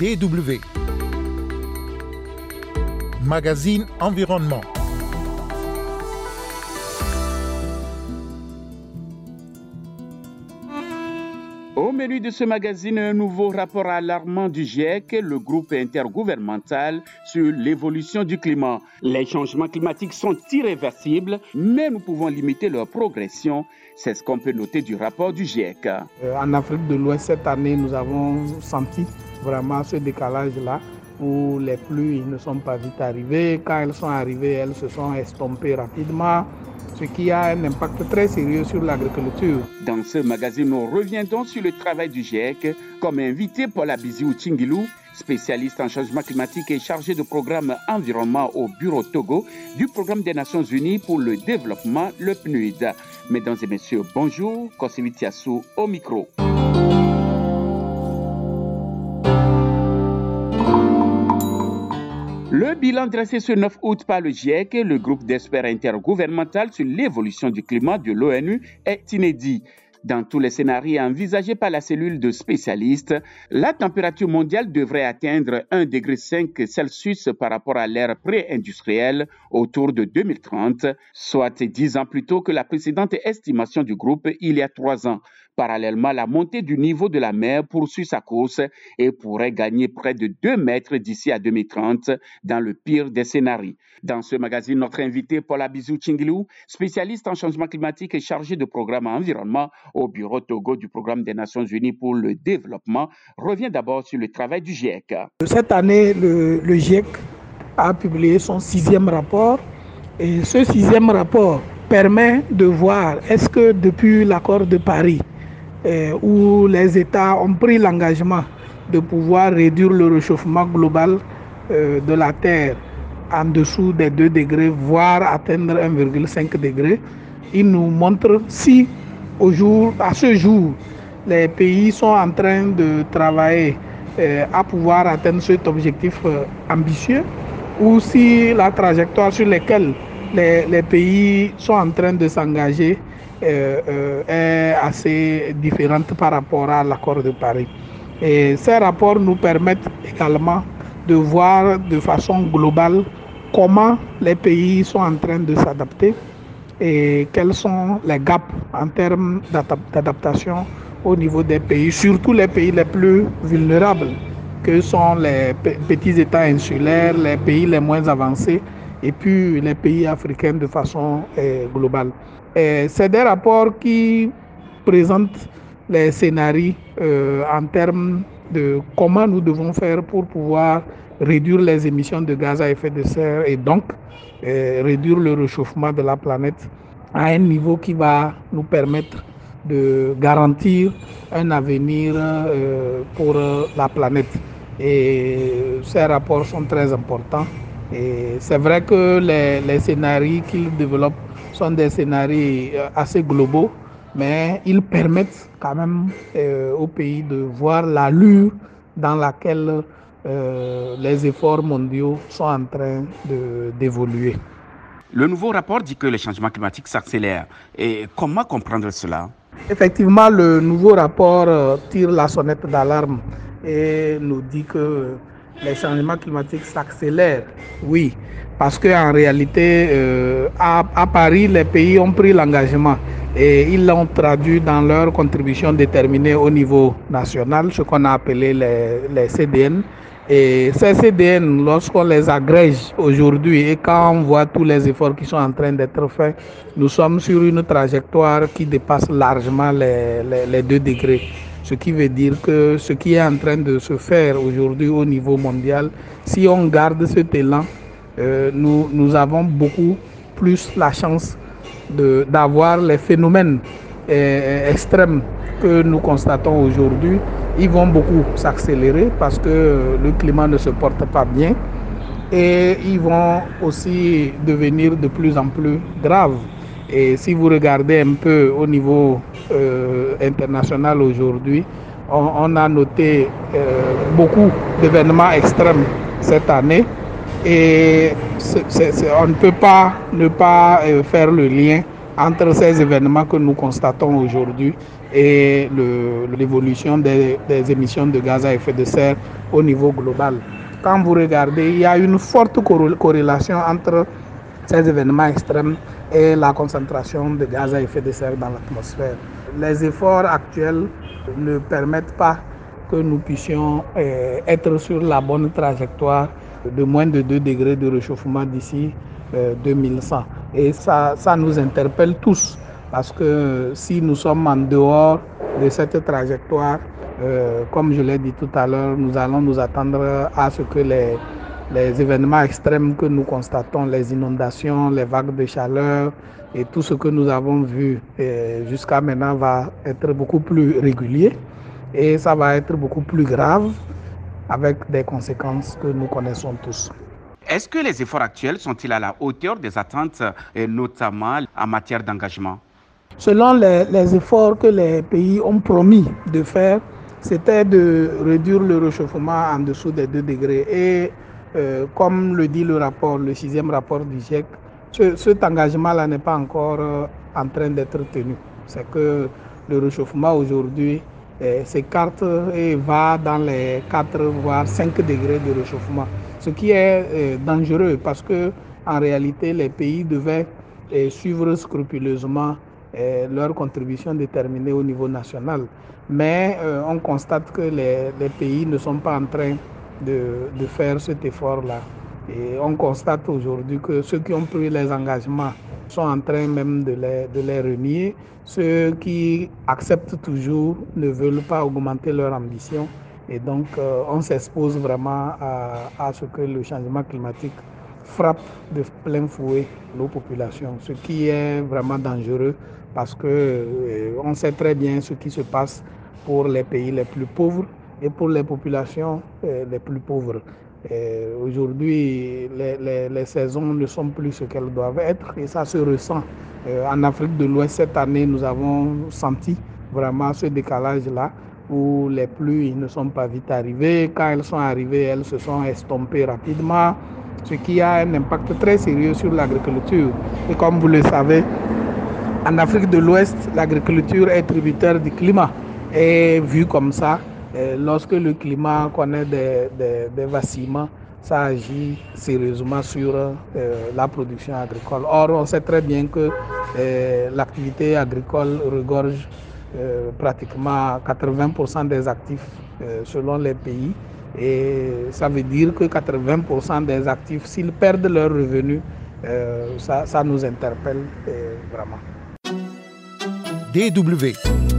DW. Magazine Environnement. Menu de ce magazine, un nouveau rapport alarmant du GIEC, le groupe intergouvernemental sur l'évolution du climat. Les changements climatiques sont irréversibles, mais nous pouvons limiter leur progression. C'est ce qu'on peut noter du rapport du GIEC. Euh, en Afrique de l'Ouest, cette année, nous avons senti vraiment ce décalage-là où les pluies ne sont pas vite arrivées. Quand elles sont arrivées, elles se sont estompées rapidement ce qui a un impact très sérieux sur l'agriculture. Dans ce magazine, nous reviendrons sur le travail du GIEC, comme invité Paul Abiziou Tchingilou, spécialiste en changement climatique et chargé de programme environnement au bureau Togo du programme des Nations Unies pour le développement, le PNUD. Mesdames et messieurs, bonjour, Kosevitiassou au micro. Bilan dressé ce 9 août par le GIEC, le groupe d'experts intergouvernemental sur l'évolution du climat de l'ONU, est inédit. Dans tous les scénarios envisagés par la cellule de spécialistes, la température mondiale devrait atteindre 1,5 degré Celsius par rapport à l'ère pré-industrielle autour de 2030, soit 10 ans plus tôt que la précédente estimation du groupe il y a trois ans. Parallèlement, la montée du niveau de la mer poursuit sa course et pourrait gagner près de 2 mètres d'ici à 2030 dans le pire des scénarios. Dans ce magazine, notre invité Paul Abizou Chingilou, spécialiste en changement climatique et chargé de programme environnement au bureau Togo du programme des Nations Unies pour le développement, revient d'abord sur le travail du GIEC. Cette année, le, GIEC a publié son sixième rapport et ce sixième rapport permet de voir est-ce que depuis l'accord de Paris, où les États ont pris l'engagement de pouvoir réduire le réchauffement global euh, de la Terre en dessous des 2 degrés, voire atteindre 1,5 degré. Il nous montre si au jour, à ce jour, les pays sont en train de travailler euh, à pouvoir atteindre cet objectif ambitieux ou si la trajectoire sur laquelle les, pays sont en train de s'engager euh, euh, est assez différente par rapport à l'accord de Paris. Et ces rapports nous permettent également de voir de façon globale comment les pays sont en train de s'adapter et quels sont les gaps en termes d'adaptation au niveau des pays, surtout les pays les plus vulnérables, que sont les petits États insulaires, les pays les moins avancés et puis les pays africains de façon euh, globale. C'est des rapports qui présentent les scénarios euh, en termes de comment nous devons faire pour pouvoir réduire les émissions de gaz à effet de serre et donc réduire le réchauffement de la planète à un niveau qui va nous permettre de garantir un avenir pour la planète. Et ces rapports sont très importants. Et c'est vrai que les, les scénarios qu'ils développent sont des scénarios euh, assez globaux, mais ils permettent quand même euh, au pays de voir l'allure dans laquelle euh, les efforts mondiaux sont en train d'évoluer. Le nouveau rapport dit que les changements climatiques s'accélèrent. Et comment comprendre cela? Effectivement, le nouveau rapport tire la sonnette d'alarme et nous dit que les changements climatiques s'accélèrent. Oui, parce qu'en réalité, euh, à, Paris, les pays ont pris l'engagement et ils l'ont traduit dans leur contribution déterminée au niveau national, ce qu'on a appelé les, les CDN. Et ces CDN, lorsqu'on les agrège aujourd'hui et quand on voit tous les efforts qui sont en train d'être faits, nous sommes sur une trajectoire qui dépasse largement les, les, les 2 degrés. Ce qui veut dire que ce qui est en train de se faire aujourd'hui au niveau mondial, si on garde cet élan, euh, nous, nous avons beaucoup plus la chance d'avoir les phénomènes euh, extrêmes que nous constatons aujourd'hui. Ils vont beaucoup s'accélérer parce que le climat ne se porte pas bien et ils vont aussi devenir de plus en plus graves. Et si vous regardez un peu au niveau euh, international aujourd'hui, on, a noté euh, beaucoup d'événements extrêmes cette année et on ne peut pas ne pas euh, faire le lien entre ces événements que nous constatons aujourd'hui et l'évolution des, émissions de gaz à effet de serre au niveau global. Quand vous regardez, il y a une forte corrélation entre ces événements extrêmes et la concentration de gaz à effet de serre dans l'atmosphère. Les efforts actuels ne permettent pas que nous puissions euh, être sur la bonne trajectoire de moins de 2 degrés de réchauffement d'ici 2100. Euh, et ça, ça nous interpelle tous, parce que si nous sommes en dehors de cette trajectoire, euh, comme je l'ai dit tout à l'heure, nous allons nous attendre à ce que les, les événements extrêmes que nous constatons, les inondations, les vagues de chaleur et tout ce que nous avons vu jusqu'à maintenant va être beaucoup plus régulier et ça va être beaucoup plus grave avec des conséquences que nous connaissons tous. Est-ce que les efforts actuels sont-ils à la hauteur des attentes, et notamment en matière d'engagement? Selon les, les, efforts que les pays ont promis de faire, c'était de réduire le réchauffement en dessous des 2 degrés. Et euh, comme le dit le rapport, le sixième rapport du GIEC, ce, cet engagement-là n'est pas encore euh, en train d'être tenu. C'est que le réchauffement aujourd'hui euh, s'écarte et va dans les 4 voire 5 degrés de réchauffement, ce qui est dangereux parce que en réalité les pays devaient suivre scrupuleusement leur contribution déterminée au niveau national. Mais on constate que les, pays ne sont pas en train de, de faire cet effort-là. Et on constate aujourd'hui que ceux qui ont pris les engagements sont en train même de les, de les renier. Ceux qui acceptent toujours ne veulent pas augmenter leur ambition. Et donc, euh, on s'expose vraiment à, à, ce que le changement climatique frappe de plein fouet nos populations, ce qui est vraiment dangereux parce que euh, on sait très bien ce qui se passe pour les pays les plus pauvres et pour les populations euh, les plus pauvres. Aujourd'hui, les, les, les, saisons ne sont plus ce qu'elles doivent être et ça se ressent. Euh, en Afrique de l'Ouest, cette année, nous avons senti vraiment ce décalage-là où les pluies ne sont pas vite arrivées. Quand elles sont arrivées, elles se sont estompées rapidement, ce qui a un impact très sérieux sur l'agriculture. Et comme vous le savez, en Afrique de l'Ouest, l'agriculture est tributaire du climat. Et vu comme ça, lorsque le climat connaît des, des, vacillements, ça agit sérieusement sur euh, la production agricole. Or, on sait très bien que euh, l'activité agricole regorge euh, pratiquement 80% des actifs euh, selon les pays. Et ça veut dire que 80% des actifs, s'ils perdent leurs revenus, euh, ça, ça, nous interpelle vraiment. DW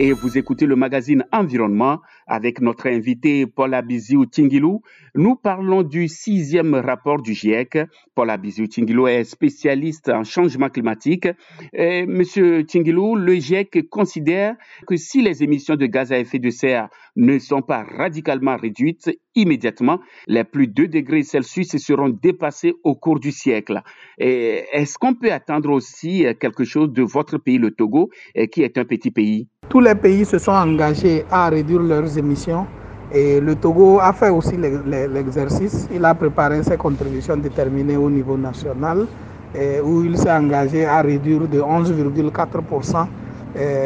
et vous écoutez le magazine Environnement avec notre invité Paul Abiziou Tingilou. Nous parlons du sixième rapport du GIEC. Paul Abiziou Tingilou est spécialiste en changement climatique. Monsieur Tingilou, le GIEC considère que si les émissions de gaz à effet de serre ne sont pas radicalement réduites immédiatement, les plus 2 degrés Celsius seront dépassés au cours du siècle. Est-ce qu'on peut attendre aussi quelque chose de votre pays, le Togo, qui est un petit pays? Tous les pays se sont engagés à réduire leurs et le Togo a fait aussi l'exercice. Il a préparé ses contributions déterminées au niveau national où il s'est engagé à réduire de 11,4%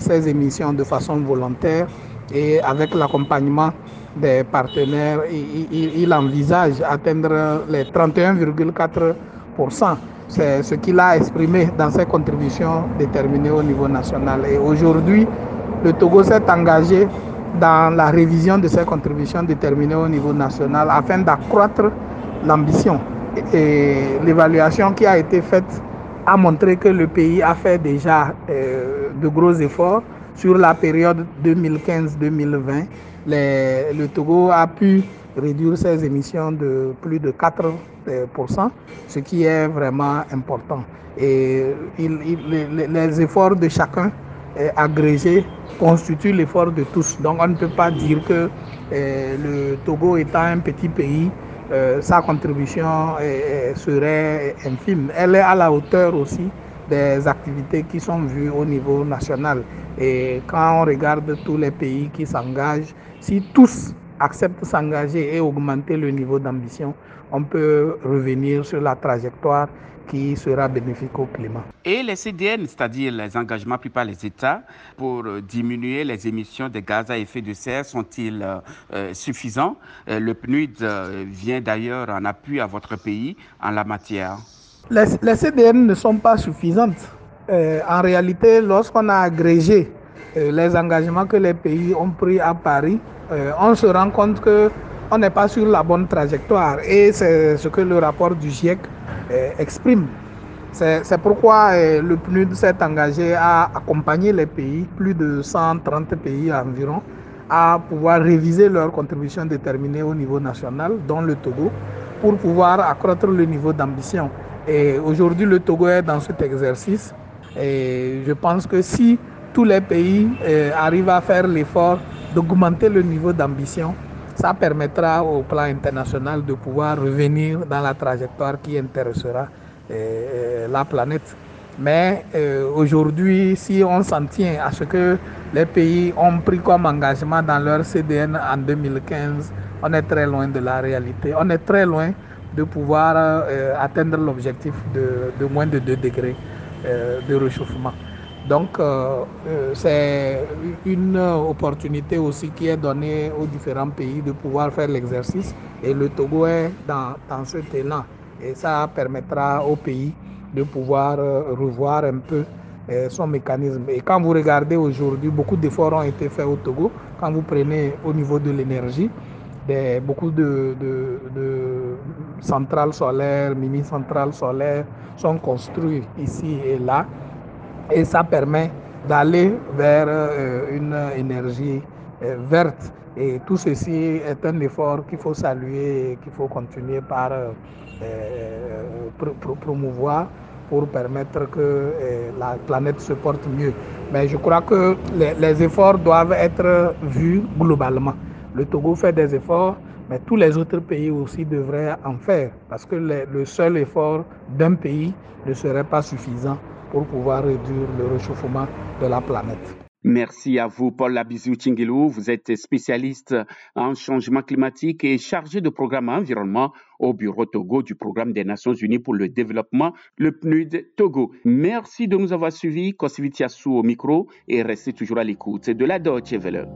ses émissions de façon volontaire et avec l'accompagnement des partenaires, il envisage atteindre les 31,4%. C'est ce qu'il a exprimé dans ses contributions déterminées au niveau national. Et aujourd'hui, le Togo s'est engagé dans la révision de ses contributions déterminées au niveau national afin d'accroître l'ambition. Et l'évaluation qui a été faite a montré que le pays a fait déjà euh, de gros efforts sur la période 2015-2020. Le Togo a pu réduire ses émissions de plus de 4%, ce qui est vraiment important. Et les efforts de chacun agrégé constitue l'effort de tous. Donc on ne peut pas dire que euh, le Togo étant un petit pays, euh, sa contribution euh, serait infime. Elle est à la hauteur aussi des activités qui sont vues au niveau national. Et quand on regarde tous les pays qui s'engagent, si tous accepte de s'engager et augmenter le niveau d'ambition, on peut revenir sur la trajectoire qui sera bénéfique au climat. Et les CDN, c'est-à-dire les engagements pris par les États pour euh, diminuer les émissions de gaz à effet de serre, sont-ils euh, euh, suffisants? Le PNUD vient d'ailleurs en appui à votre pays en la matière. Les, les CDN ne sont pas suffisantes. en réalité, lorsqu'on a agrégé les engagements que les pays ont pris à Paris, on se rend compte que on n'est pas sur la bonne trajectoire. Et c'est ce que le rapport du GIEC euh, exprime. C'est pourquoi euh, le PNUD s'est engagé à accompagner les pays, plus de 130 pays environ, à pouvoir réviser leurs contributions déterminées au niveau national, dont le Togo, pour pouvoir accroître le niveau d'ambition. Et aujourd'hui, le Togo est dans cet exercice. Et je pense que si tous les pays euh, arrivent à faire l'effort d'augmenter le niveau d'ambition, ça permettra au plan international de pouvoir revenir dans la trajectoire qui intéressera euh, euh, la planète. Mais euh, aujourd'hui, si on s'en tient à ce que les pays ont pris comme engagement dans leur CDN en 2015, on est très loin de la réalité. On est très loin de pouvoir atteindre l'objectif de, de, moins de 2 degrés de réchauffement. Donc, euh, euh, c'est une opportunité aussi qui est donnée aux différents pays de pouvoir faire l'exercice. Et le Togo est dans, dans cet élan. Et ça permettra au pays de pouvoir euh, revoir un peu son mécanisme. Et quand vous regardez aujourd'hui, beaucoup d'efforts ont été faits au Togo. Quand vous prenez au niveau de l'énergie, beaucoup de, de, de, centrales solaires, mini-centrales solaires sont construites ici et là et ça permet d'aller vers euh, une énergie euh, verte. Et tout ceci est un effort qu'il faut saluer et qu'il faut continuer par euh, promouvoir pour permettre que la planète se porte mieux. Mais je crois que les, efforts doivent être vus globalement. Le Togo fait des efforts, mais tous les autres pays aussi devraient en faire, parce que le seul effort d'un pays ne serait pas suffisant pour pouvoir réduire le réchauffement de la planète. Merci à vous, Paul Labizou Tchingilou. Vous êtes spécialiste en changement climatique et chargé de programme environnement au Bureau Togo du Programme des Nations Unies pour le développement, le PNUD Togo. Merci de nous avoir suivis. Kosivitiassou au micro et restez toujours à l'écoute de la Deutsche Welle.